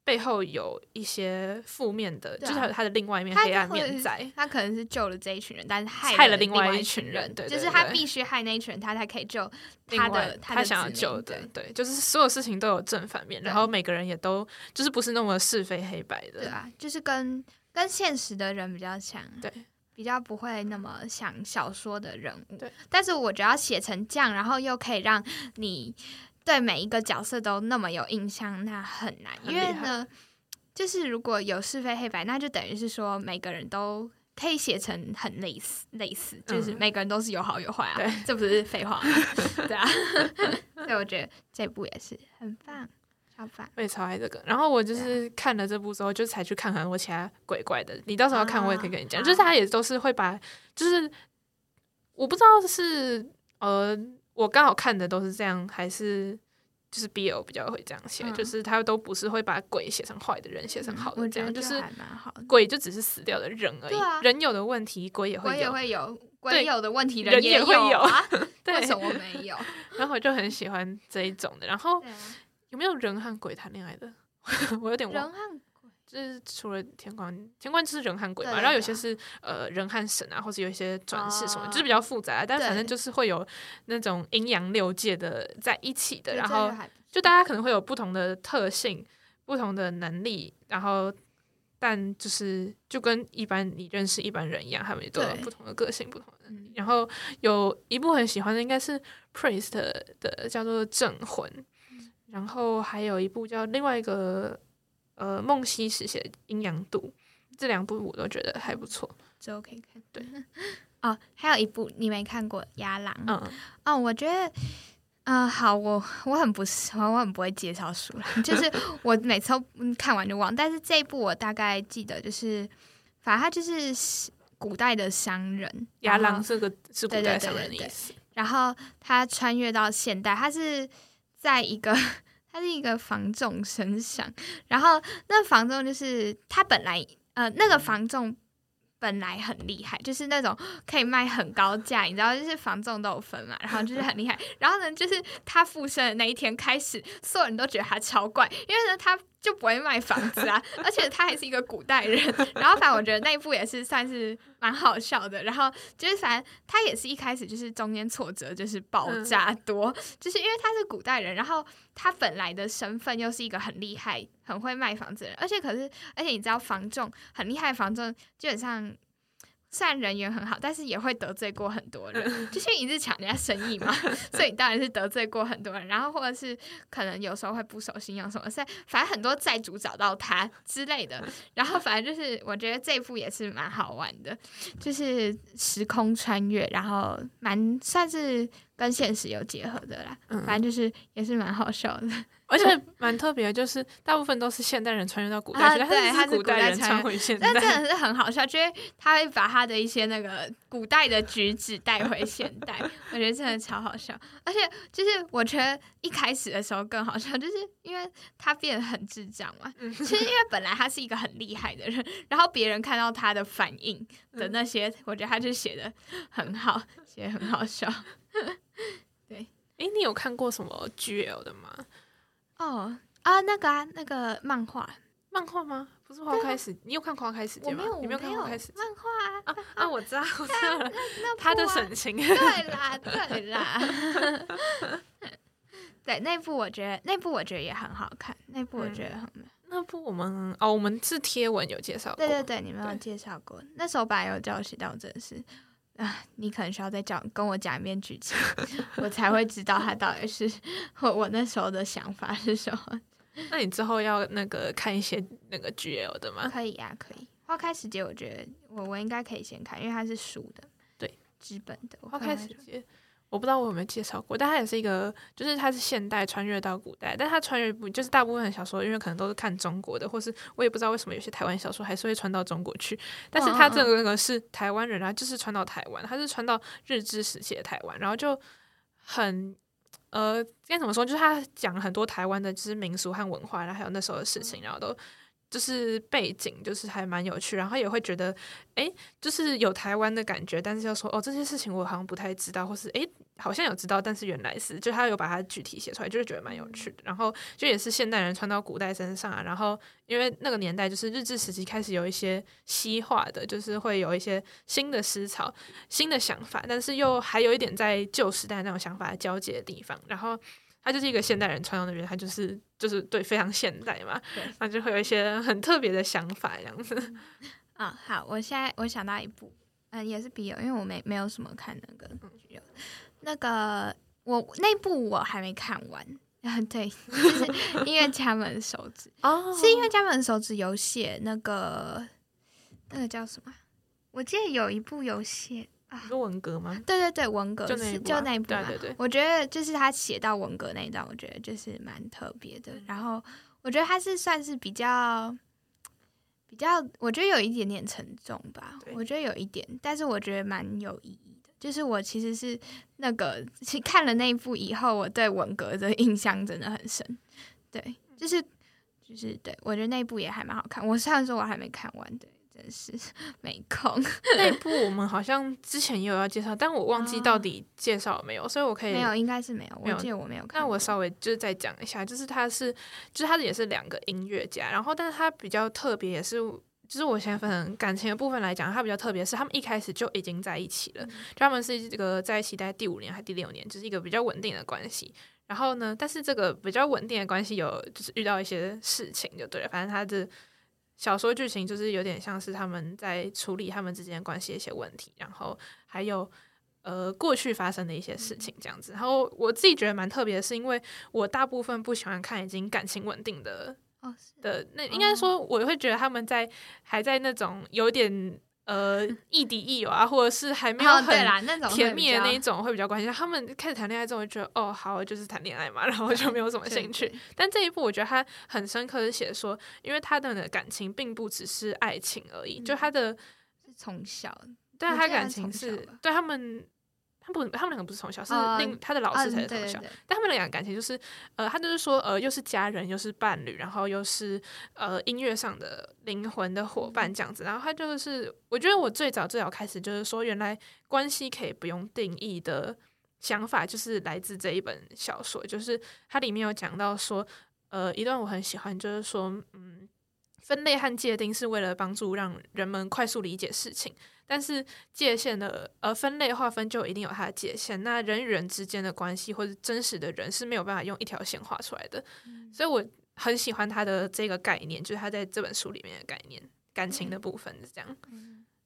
背后有一些负面的，就是他的另外一面黑暗面在。他可能是救了这一群人，但是害了另外一群人。对，就是他必须害那一群人，他才可以救他的他想要救的。对，就是所有事情都有正反面，然后每个人也都就是不是那么是非黑白的。对啊，就是跟跟现实的人比较像。对，比较不会那么想小说的人物。对，但是我觉得要写成这样，然后又可以让你对每一个角色都那么有印象，那很难，因为呢。就是如果有是非黑白，那就等于是说每个人都可以写成很类似，类似就是每个人都是有好有坏啊。对，这不是废话吗？对啊。所以我觉得这部也是很棒，超棒。我也超爱这个。然后我就是看了这部之后，就才去看看我其他鬼怪的。你到时候要看，我也可以跟你讲。就是他也都是会把，就是我不知道是呃，我刚好看的都是这样，还是。就是 BL 比较会这样写，嗯就是他都不是会把鬼写成坏的人，写成好的，这样就是还蛮好。鬼就只是死掉的人而已，啊人有的问题鬼也我也会有，会有，的问题人也也会有啊，对为什么没有？然后我就很喜欢这一种的。然后啊，有没有人和鬼谈恋爱的？我有点忘人，和就是除了天官，天官就是人和鬼嘛，对然后有些是呃人和神啊，或者有一些转世什么，哦就是比较复杂，但反正就是会有那种阴阳六界的在一起的，然后就大家可能会有不同的特性、不同的能力，然后但就是就跟一般你认识一般人一样，他们也都有不同的个性、不同的能力嗯。然后有一部很喜欢的应该是 Priest 的叫做《镇魂》，嗯然后还有一部叫另外一个呃梦溪实写的《阴阳度》，这两部我都觉得还不错。之后可以看。对，哦，还有一部你没看过《牙狼》嗯，哦，我觉得，嗯、好，我我很不喜欢，我很不会介绍书啦，就是我每次都嗯看完就忘，但是这一部我大概记得，就是反正他就是古代的商人，牙狼这个是古代商人的意思。然后他穿越到现代，他是在一个他是一个房仲身上，然后那房仲就是他本来呃那个房仲本来很厉害，就是那种可以卖很高价，你知道，就是房仲都有分嘛，然后就是很厉害。然后呢，就是他附身的那一天开始，所有人都觉得他超怪，因为呢他就不会卖房子啊，而且他还是一个古代人。然后反正我觉得那一部也是算是蛮好笑的。然后就是反正他也是一开始就是中间挫折就是爆炸多，就是因为他是古代人，然后他本来的身份又是一个很厉害、很会卖房子的人，而且可是而且你知道房仲很厉害，房仲基本上。虽然人缘很好，但是也会得罪过很多人，就是一直抢人家生意嘛，所以当然是得罪过很多人。然后或者是可能有时候会不守信用什么，所以反正很多债主找到他之类的。然后反正就是我觉得这一部也是蛮好玩的，就是时空穿越，然后蛮算是跟现实有结合的啦。嗯反正就是也是蛮好笑的。而且蛮特别的，就是大部分都是现代人穿越到古代啊去，但是对他是古古代人穿越回现代但。真的是很好笑，就是他会把他的一些那个古代的举止带回现代，我觉得真的超好笑。而且就是我觉得一开始的时候更好笑，就是因为他变得很智障嘛。嗯其实因为本来他是一个很厉害的人，然后别人看到他的反应的那些，我觉得他就写的很好，写的很好笑。对诶，你有看过什么 GL 的吗？哦啊，那个啊，那个漫画，漫画吗？不是花开时，你有看花开时间吗？你没有看有花开时间漫画啊，啊？啊，我知道，我知道了，那他的部啊神情。对啦，对啦。对，那部我觉得那部我觉得也很好看，那部我觉得很美。那部我们哦，我们是贴文有介绍过，对对对，你们有介绍过。那时候本来有叫我写到，我真的是啊，你可能需要再讲跟我讲一遍剧情，我才会知道他到底是我我那时候的想法是什么。那你之后要那个看一些那个 GL 的吗？可以呀、可以。花开时节，我觉得我我应该可以先看，因为它是书的，对，纸本的。花开时节，我不知道我有没有介绍过，但它也是一个，就是它是现代穿越到古代，但它穿越不就是大部分的小说，因为可能都是看中国的，或是我也不知道为什么有些台湾小说还是会穿到中国去，但是它这个是台湾人啊，就是穿到台湾，它是穿到日治时期的台湾，然后就很。呃，该怎么说？就是他讲了很多台湾的，就是民俗和文化，然后还有那时候的事情，然后都就是背景，就是还蛮有趣，然后也会觉得，诶，就是有台湾的感觉，但是又说，哦，这些事情我好像不太知道，或是诶，好像有知道，但是原来是，就他有把它具体写出来，就是觉得蛮有趣的。然后就也是现代人穿到古代身上啊，然后因为那个年代就是日治时期开始有一些西化的，就是会有一些新的思潮、新的想法，但是又还有一点在旧时代那种想法交接的地方，然后。他就是一个现代人穿到那边，他就是就是对非常现代嘛，那就会有一些很特别的想法这样子。啊，好，我现在我想到一部，嗯、也是笔友，因为我没没有什么看那个那个我那部我还没看完。啊，对，就是音乐家们手指，哦是音乐家们手指有写那个那个叫什么？我记得有一部有写啊你，说文革吗？对对对，文革是就那一部啊就那一部嘛。对对对，我觉得就是他写到文革那一段，我觉得就是蛮特别的。然后我觉得他是算是比较比较，我觉得有一点点沉重吧。我觉得有一点，但是我觉得蛮有意义的。就是我其实是那个，其实看了那一部以后，我对文革的印象真的很深。对，就是就是对我觉得那一部也还蛮好看。我虽然说我还没看完，对，真是 没空。那一部我们好像之前也有要介绍，但我忘记到底介绍了没有，所以我可以没有，应该是没有。没有我记得我没有看。那我稍微就是再讲一下，就是他是，就是他也是两个音乐家，然后但是他比较特别，也是就是我先分感情的部分来讲，他比较特别是他们一开始就已经在一起了，就他们是这个在一起大概第五年还第六年，就是一个比较稳定的关系。然后呢，但是这个比较稳定的关系有就是遇到一些事情就对了，反正他的小说剧情就是有点像是他们在处理他们之间关系的一些问题，然后还有。呃，过去发生的一些事情这样子，然后我自己觉得蛮特别的，是因为我大部分不喜欢看已经感情稳定的哦，的那，应该说我会觉得他们在还在那种有点呃亦敌亦友啊，或者是还没有很甜蜜的那一种会比较关心。他们开始谈恋爱之后，就觉得哦，好，就是谈恋爱嘛，然后就没有什么兴趣。但这一部我觉得他很深刻的写说，因为他的感情并不只是爱情而已，就他的是从小，对他感情是对他们。他不，他们两个不是从小，是另他的老师才是从小。但他们两个感情就是，呃，他就是说，呃，又是家人，又是伴侣，然后又是呃音乐上的灵魂的伙伴这样子。然后他就是，我觉得我最早最早开始就是说，原来关系可以不用定义的想法，就是来自这一本小说。就是它里面有讲到说，呃，一段我很喜欢，就是说，嗯，分类和界定是为了帮助让人们快速理解事情。但是界限的呃分类划分就一定有它的界限，那人与人之间的关系或者真实的人是没有办法用一条线画出来的，所以我很喜欢他的这个概念，就是他在这本书里面的概念，感情的部分是这样。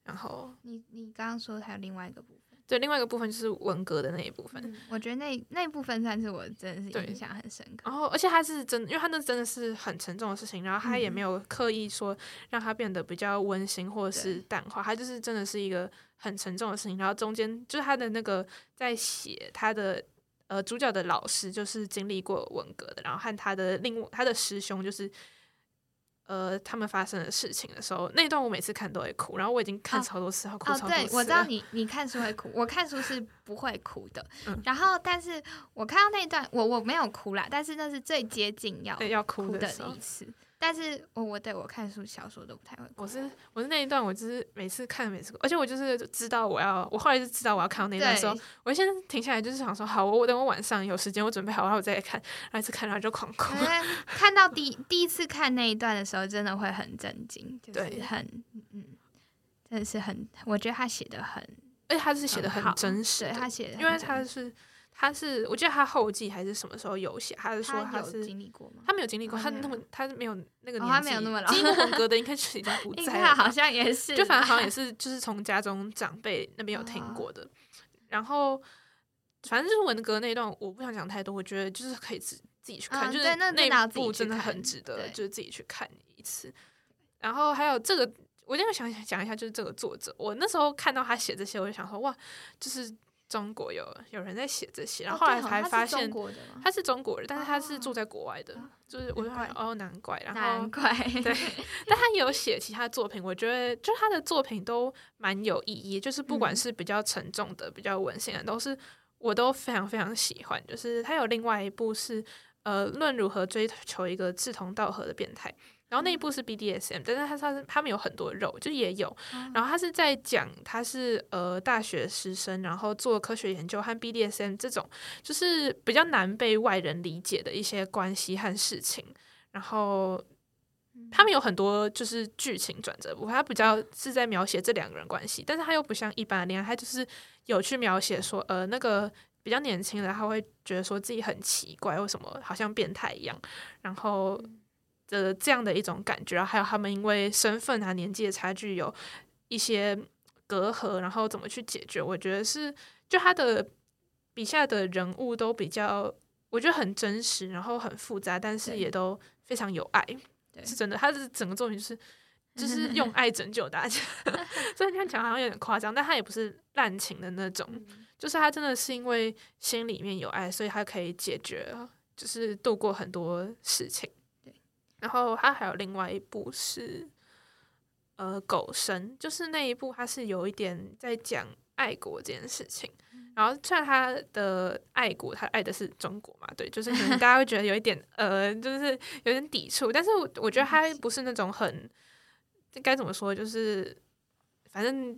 然后你你刚刚说还有另外一个部分。对，另外一个部分就是文革的那一部分。我觉得那那部分算是我真的是印象很深刻。然后，而且他是真，因为他那真的是很沉重的事情，然后他也没有刻意说让他变得比较温馨或者是淡化，他就是真的是一个很沉重的事情。然后中间就是他的那个在写他的呃主角的老师，就是经历过文革的，然后和他的另他的师兄就是。呃，他们发生的事情的时候，那段我每次看都会哭，然后我已经看超多次，要哭超多次。对，我知道你你看书会哭，我看书是不会哭的。然后，但是我看到那一段，我我没有哭啦，但是那是最接近要要哭的一次。但是我我对我看书小说都不太会，我是我是那一段，我就是每次看每次，而且我就是知道我要，我后来就知道我要看到那段的时候，我先停下来，就是想说，好，我我等我晚上有时间，我准备好，然后我再来看，然后一次看，然后就狂哭。看到第第一次看那一段的时候，真的会很震惊，就是很嗯，真的是很，我觉得他写的很，而且他是写的很真实，他写的，因为他是。他是，我记得他后记还是什么时候有写？他是说他是经历过吗？他没有经历过，他那么他没有那个年纪，他没有那么老。经历文革的 应该是已经不在了，好像也 是。就反正好像也是，就是从家中长辈那边有听过的。然后，反正就是文革那一段，我不想讲太多。我觉得就是可以自自己去看，就是那部真的很值得，就是自己去看一次。然后还有这个，我一定要想讲一下，就是这个作者。我那时候看到他写这些，我就想说，哇，就是。中国有有人在写这些，然后后来才发现他是中国人，但是他是住在国外的，就是我就发现哦，难怪，然后难怪 对，但他也有写其他作品，我觉得就他的作品都蛮有意义，就是不管是比较沉重的、比较文性的，都是我都非常非常喜欢。就是他有另外一部是呃，论如何追求一个志同道合的变态。然后那一部是 BDSM，但是他他他们有很多肉，就也有。然后他是在讲他是呃大学师生，然后做科学研究和 BDSM 这种就是比较难被外人理解的一些关系和事情。然后他们有很多就是剧情转折部分，他比较是在描写这两个人关系，但是他又不像一般的恋爱，他就是有去描写说呃那个比较年轻的他会觉得说自己很奇怪，为什么好像变态一样，然后。的这样的一种感觉，还有他们因为身份啊、年纪的差距有一些隔阂，然后怎么去解决？我觉得是，就他的笔下的人物都比较，我觉得很真实，然后很复杂，但是也都非常有爱，是真的。他的整个作品就是 就是用爱拯救大家，虽然这样讲好像有点夸张，但他也不是滥情的那种，就是他真的是因为心里面有爱，所以他可以解决，就是度过很多事情。然后他还有另外一部是，呃，狗神，就是那一部，他是有一点在讲爱国这件事情。然后虽然他的爱国，他爱的是中国嘛，对，就是可能大家会觉得有一点呃，就是有点抵触，但是我我觉得他不是那种很该怎么说，就是反正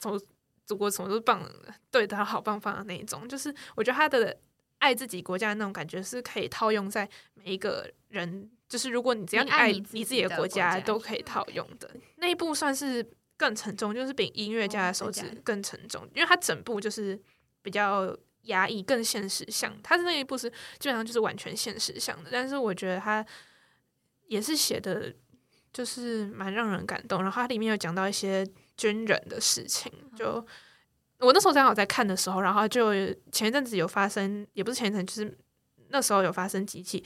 从祖国什么都棒，对他好棒棒的那一种，就是我觉得他的爱自己国家的那种感觉是可以套用在每一个人，就是如果你只要你爱你自己的国家，都可以套用的那一部算是更沉重，就是比音乐家的手指更沉重，因为它整部就是。比较压抑、更现实像它的那一部是基本上就是完全现实向的，但是我觉得它也是写的，就是蛮让人感动。然后它里面有讲到一些军人的事情，就我那时候正好在看的时候，然后就前一阵子有发生，也不是前一阵，就是那时候有发生几起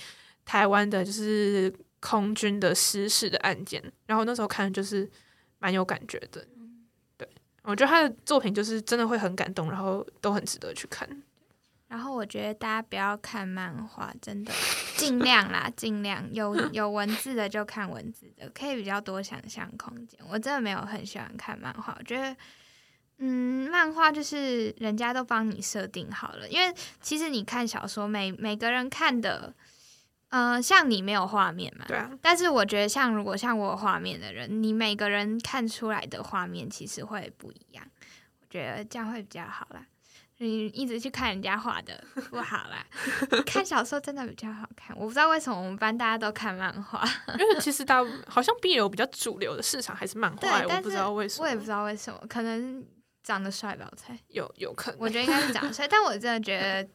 台湾的，就是空军的失事的案件，然后那时候看就是蛮有感觉的。对我觉得他的作品就是真的会很感动，然后都很值得去看。然后我觉得大家不要看漫画，真的尽量啦，尽量有 有文字的就看文字的，可以比较多想象空间。我真的没有很喜欢看漫画，我觉得，嗯，漫画就是人家都帮你设定好了，因为其实你看小说，每每个人看的。呃，像你没有画面嘛？对啊。但是我觉得，像如果像我有画面的人，你每个人看出来的画面其实会不一样。我觉得这样会比较好啦。你一直去看人家画的不好啦。看小说真的比较好看。我不知道为什么我们班大家都看漫画，因为其实大好像 BL 比较主流的市场还是漫画。我不知道为什么，我也不知道为什么，可能长得帅吧？我猜有有可能。我觉得应该是长得帅，但我真的觉得。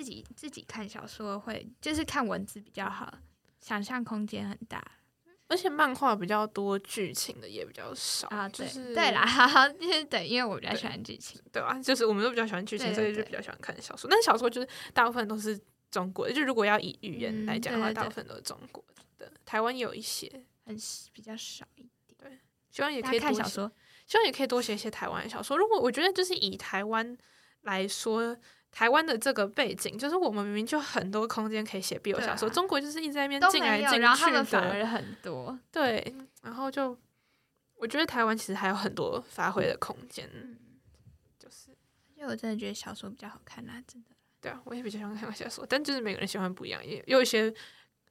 自己自己看小说会就是看文字比较好，想象空间很大，而且漫画比较多剧情的也比较少啊。对对啦，哈哈，对，因为我比较喜欢剧情，对吧？就是我们都比较喜欢剧情，所以就比较喜欢看小说。但小说就是大部分都是中国的，就如果要以语言来讲的话，大部分都是中国的。台湾有一些很比较少一点。对，希望也可以看小说，希望也可以多写一些台湾小说。如果我觉得就是以台湾来说。台湾的这个背景，就是我们明明就很多空间可以写 BL 小说，中国就是一直在那边进来进去的，反而很多。对，然后就我觉得台湾其实还有很多发挥的空间，就是，因为我真的觉得小说比较好看啊，真的。对啊，我也比较喜欢看小说，但就是每个人喜欢不一样，也有一些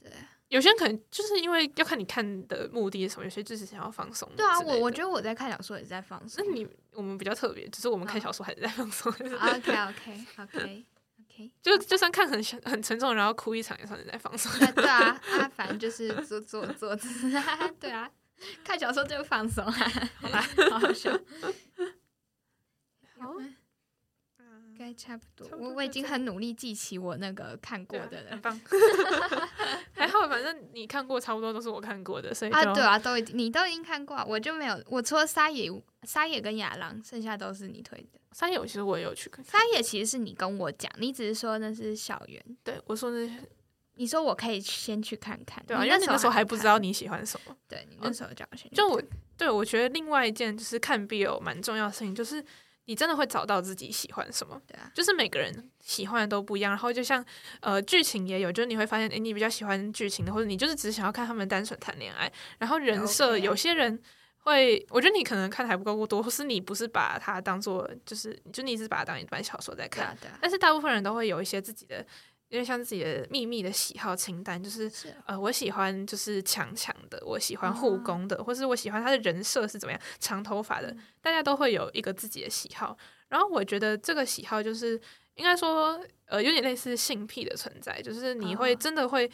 对。有些人可能就是因为要看你看的目的是什么，有些就是想要放松。对啊，我我觉得我在看小说也是在放松。那你我们比较特别，只是我们看小说还是在放松。OK OK OK OK，就就算看很很沉重，然后哭一场也算是在放松。对啊，啊，反正就是做做做，对啊，看小说就放松，好吧，好好笑。好。该差不多，我我已经很努力记起我那个看过的了，很棒。还好，反正你看过差不多都是我看过的，所以啊，对啊，都已经你都已经看过，我就没有，我除了沙野沙野跟亚郎，剩下都是你推的。沙野其实我也有去看，沙野其实是你跟我讲，你只是说那是小圆，对我说那是，你说我可以先去看看，对啊，因为那时候还不知道你喜欢什么，对你那时候叫我先，就我对我觉得另外一件就是看 BL 蛮重要的事情就是。你真的会找到自己喜欢什么？对啊，就是每个人喜欢的都不一样。然后就像呃剧情也有，就是你会发现，诶，你比较喜欢剧情的，或者你就是只想要看他们单纯谈恋爱。然后人设，有些人会，我觉得你可能看的还不够多，或是你不是把它当做就是，就你只是把它当一本小说在看。但是大部分人都会有一些自己的。因为像自己的秘密的喜好清单，就是呃，我喜欢就是强强的，我喜欢护工的，或是我喜欢他的人设是怎么样，长头发的，大家都会有一个自己的喜好。然后我觉得这个喜好就是应该说，呃，有点类似性癖的存在，就是你会真的会。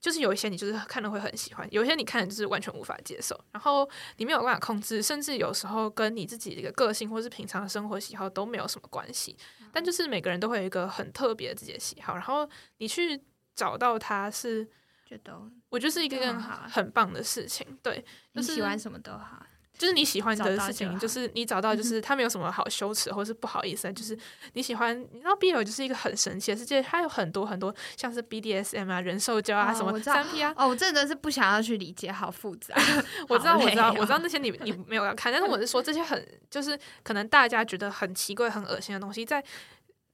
就是有一些你就是看了会很喜欢，有一些你看了就是完全无法接受，然后你没有办法控制，甚至有时候跟你自己的一个个性或是平常的生活喜好都没有什么关系。但就是每个人都会有一个很特别的自己的喜好，然后你去找到它是，觉得我觉得是一个很很棒的事情。对，你喜欢什么都好。就是你喜欢的事情，就是你找到，就是他没有什么好羞耻或是不好意思，就是你喜欢，你知道 BL 就是一个很神奇的世界，它有很多很多像是 BDSM 啊、人兽交啊、什么三 P 啊。哦，我真的是不想要去理解，好复杂。我知道，我知道，我知道那些你你没有要看，但是我是说这些很就是可能大家觉得很奇怪、很恶心的东西，在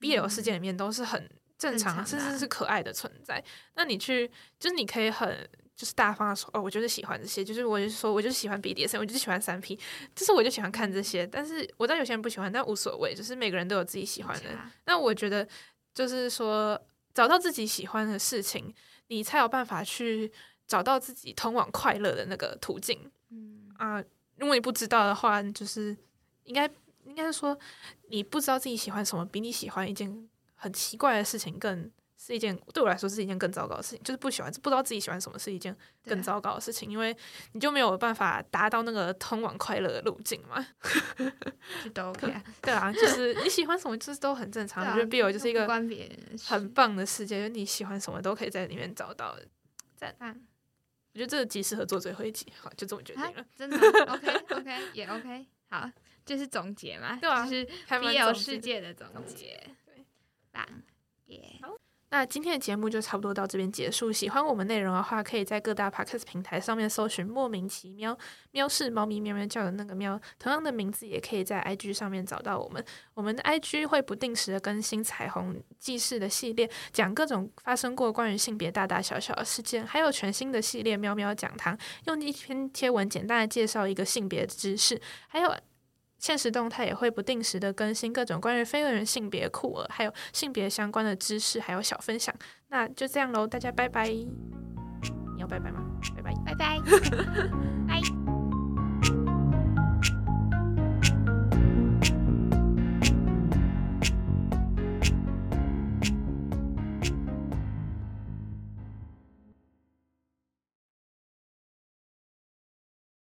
BL 世界里面都是很正常，甚至是可爱的存在。那你去，就是你可以很。就是大方的说，哦，我就是喜欢这些，就是我就说，我就是喜欢 BDSM，我就喜欢三 P，就是我就喜欢看这些。但是我知道有些人不喜欢，但无所谓，就是每个人都有自己喜欢的。那我觉得就是说，找到自己喜欢的事情，你才有办法去找到自己通往快乐的那个途径。嗯啊，如果你不知道的话，就是应该应该说，你不知道自己喜欢什么，比你喜欢一件很奇怪的事情更。是一件对我来说是一件更糟糕的事情，就是不喜欢不知道自己喜欢什么是一件更糟糕的事情，因为你就没有办法达到那个通往快乐的路径嘛。都 OK，对啊，就是你喜欢什么就是都很正 常。我觉得 Bill 就是一个很棒的世界，就是你喜欢什么都可以在里面找到。赞，我觉得这个极适合做最后一集，好，就这么决定了。真的 OK OK 也 OK，好，就是总结嘛，对啊，就是 BL 世界的总结，对，棒，耶，好。那今天的节目就差不多到这边结束。喜欢我们内容的话，可以在各大 podcast 平台上面搜寻“莫名其妙喵”是猫咪喵喵叫的那个喵，同样的名字也可以在 IG 上面找到我们。我们的 IG 会不定时的更新彩虹记事的系列，讲各种发生过关于性别大大小小的事件，还有全新的系列喵喵讲堂，用一篇贴文简单的介绍一个性别知识，还有。现实动态也会不定时的更新各种关于非二元性别酷儿，还有性别相关的知识，还有小分享。那就这样喽，大家拜拜。你要拜拜吗？拜拜，拜拜。